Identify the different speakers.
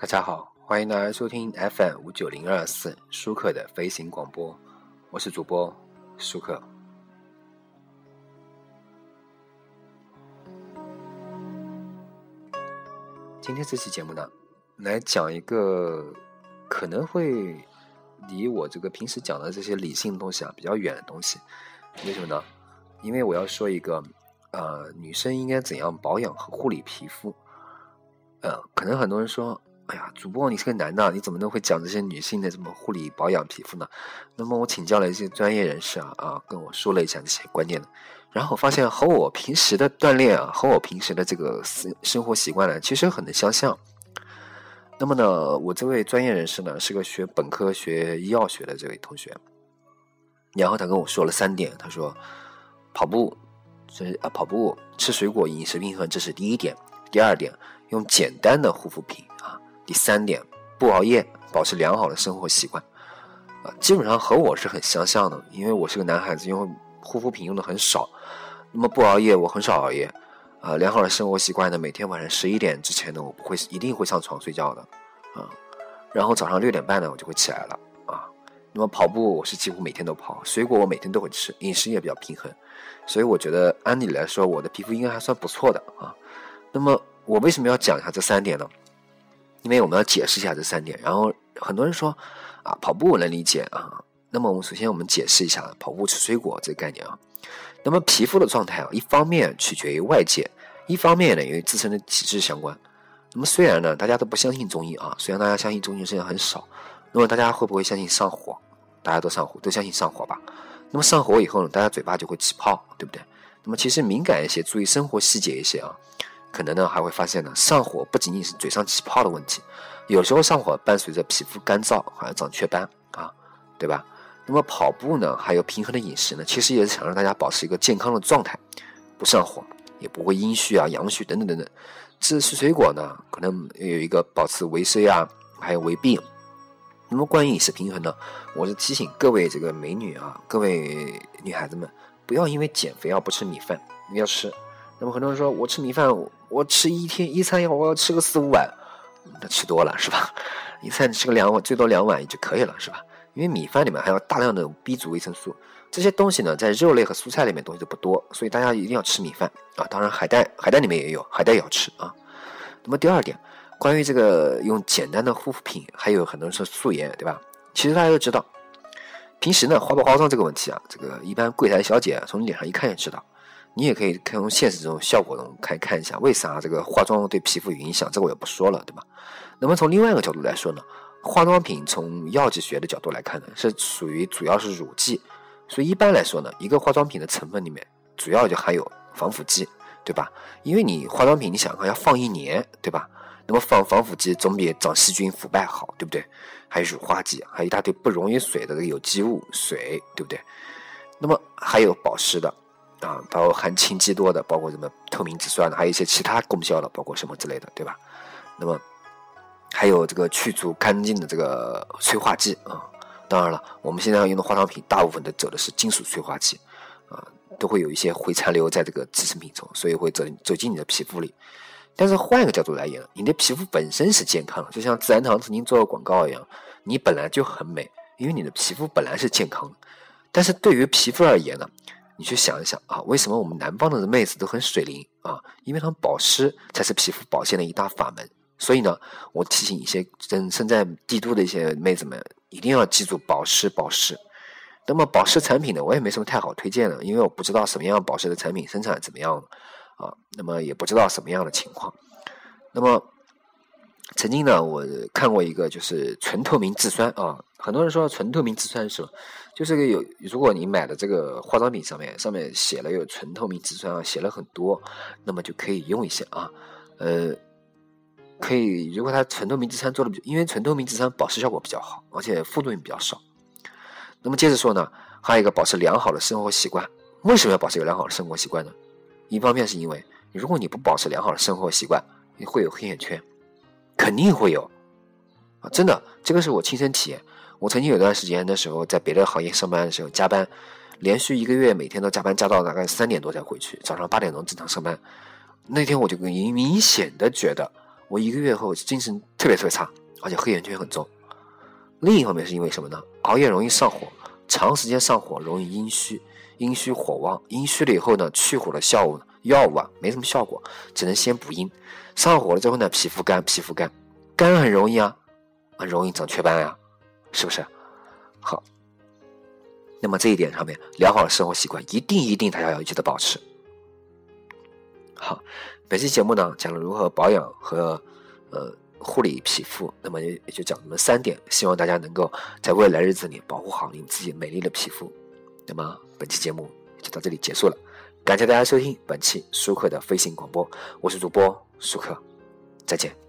Speaker 1: 大家好，欢迎大家收听 FM 五九零二四舒克的飞行广播，我是主播舒克。今天这期节目呢，来讲一个可能会离我这个平时讲的这些理性的东西啊比较远的东西。为什么呢？因为我要说一个，呃，女生应该怎样保养和护理皮肤。呃，可能很多人说。哎呀，主播，你是个男的，你怎么能会讲这些女性的这么护理保养皮肤呢？那么我请教了一些专业人士啊啊，跟我说了一下这些观念的，然后发现和我平时的锻炼啊，和我平时的这个生生活习惯呢，其实很能相像。那么呢，我这位专业人士呢，是个学本科学医药学的这位同学，然后他跟我说了三点，他说跑步，这啊跑步，吃水果，饮食平衡，这是第一点。第二点，用简单的护肤品。第三点，不熬夜，保持良好的生活习惯，啊，基本上和我是很相像的，因为我是个男孩子，因为护肤品用的很少，那么不熬夜，我很少熬夜，啊，良好的生活习惯呢，每天晚上十一点之前呢，我不会一定会上床睡觉的，啊，然后早上六点半呢，我就会起来了，啊，那么跑步我是几乎每天都跑，水果我每天都会吃，饮食也比较平衡，所以我觉得按理来说，我的皮肤应该还算不错的。啊，那么我为什么要讲一下这三点呢？因为我们要解释一下这三点，然后很多人说啊，跑步我能理解啊。那么我们首先我们解释一下跑步吃水果这个概念啊。那么皮肤的状态啊，一方面取决于外界，一方面呢与自身的体质相关。那么虽然呢大家都不相信中医啊，虽然大家相信中医实际上很少，那么大家会不会相信上火？大家都上火，都相信上火吧？那么上火以后呢，大家嘴巴就会起泡，对不对？那么其实敏感一些，注意生活细节一些啊。可能呢还会发现呢，上火不仅仅是嘴上起泡的问题，有时候上火伴随着皮肤干燥，好像长雀斑啊，对吧？那么跑步呢，还有平衡的饮食呢，其实也是想让大家保持一个健康的状态，不上火，也不会阴虚啊、阳虚等等等等。吃吃水果呢，可能有一个保持维 C 啊，还有维 B。那么关于饮食平衡呢，我是提醒各位这个美女啊，各位女孩子们，不要因为减肥而不吃米饭，要吃。那么很多人说我吃米饭。我吃一天一餐要我要吃个四五碗，那吃多了是吧？一餐吃个两碗，最多两碗也就可以了是吧？因为米饭里面还有大量的 B 族维生素，这些东西呢在肉类和蔬菜里面东西都不多，所以大家一定要吃米饭啊。当然海带海带里面也有，海带也要吃啊。那么第二点，关于这个用简单的护肤品，还有很多人说素颜对吧？其实大家都知道，平时呢化不化妆这个问题啊，这个一般柜台小姐从你脸上一看就知道。你也可以看从现实这种效果中看看一下，为啥这个化妆对皮肤有影响？这个我也不说了，对吧？那么从另外一个角度来说呢，化妆品从药剂学的角度来看呢，是属于主要是乳剂，所以一般来说呢，一个化妆品的成分里面主要就含有防腐剂，对吧？因为你化妆品，你想看要放一年，对吧？那么放防腐剂总比长细菌腐败好，对不对？还有乳化剂，还有一大堆不溶于水的有机物水，对不对？那么还有保湿的。啊，包括含氢基多的，包括什么透明质酸的，还有一些其他功效的，包括什么之类的，对吧？那么还有这个去除干净的这个催化剂啊。当然了，我们现在要用的化妆品大部分都走的是金属催化剂啊，都会有一些会残留在这个制成品中，所以会走走进你的皮肤里。但是换一个角度来言，你的皮肤本身是健康的，就像自然堂曾经做过广告一样，你本来就很美，因为你的皮肤本来是健康的。但是对于皮肤而言呢？你去想一想啊，为什么我们南方的妹子都很水灵啊？因为她们保湿才是皮肤保健的一大法门。所以呢，我提醒一些身身在帝都的一些妹子们，一定要记住保湿保湿。那么保湿产品呢，我也没什么太好推荐的，因为我不知道什么样保湿的产品生产怎么样啊，那么也不知道什么样的情况。那么曾经呢，我看过一个就是纯透明质酸啊，很多人说纯透明质酸是什么？就是个有，如果你买的这个化妆品上面上面写了有纯透明质酸啊，写了很多，那么就可以用一下啊。呃，可以，如果它纯透明质酸做的，因为纯透明质酸保湿效果比较好，而且副作用比较少。那么接着说呢，还有一个保持良好的生活习惯。为什么要保持一个良好的生活习惯呢？一方面是因为如果你不保持良好的生活习惯，你会有黑眼圈，肯定会有啊！真的，这个是我亲身体验。我曾经有段时间的时候，在别的行业上班的时候加班，连续一个月每天都加班加到大概三点多才回去，早上八点钟正常上班。那天我就明明显的觉得我一个月后精神特别特别差，而且黑眼圈很重。另一方面是因为什么呢？熬夜容易上火，长时间上火容易阴虚，阴虚火旺，阴虚了以后呢，去火的效果药物啊没什么效果，只能先补阴。上火了之后呢，皮肤干，皮肤干，干很容易啊，很容易长雀斑呀，是不是？好，那么这一点上面，良好的生活习惯一定一定大家要记得保持。好，本期节目呢讲了如何保养和呃。护理皮肤，那么也也就讲这么三点，希望大家能够在未来日子里保护好你自己美丽的皮肤。那么本期节目就到这里结束了，感谢大家收听本期舒克的飞行广播，我是主播舒克，再见。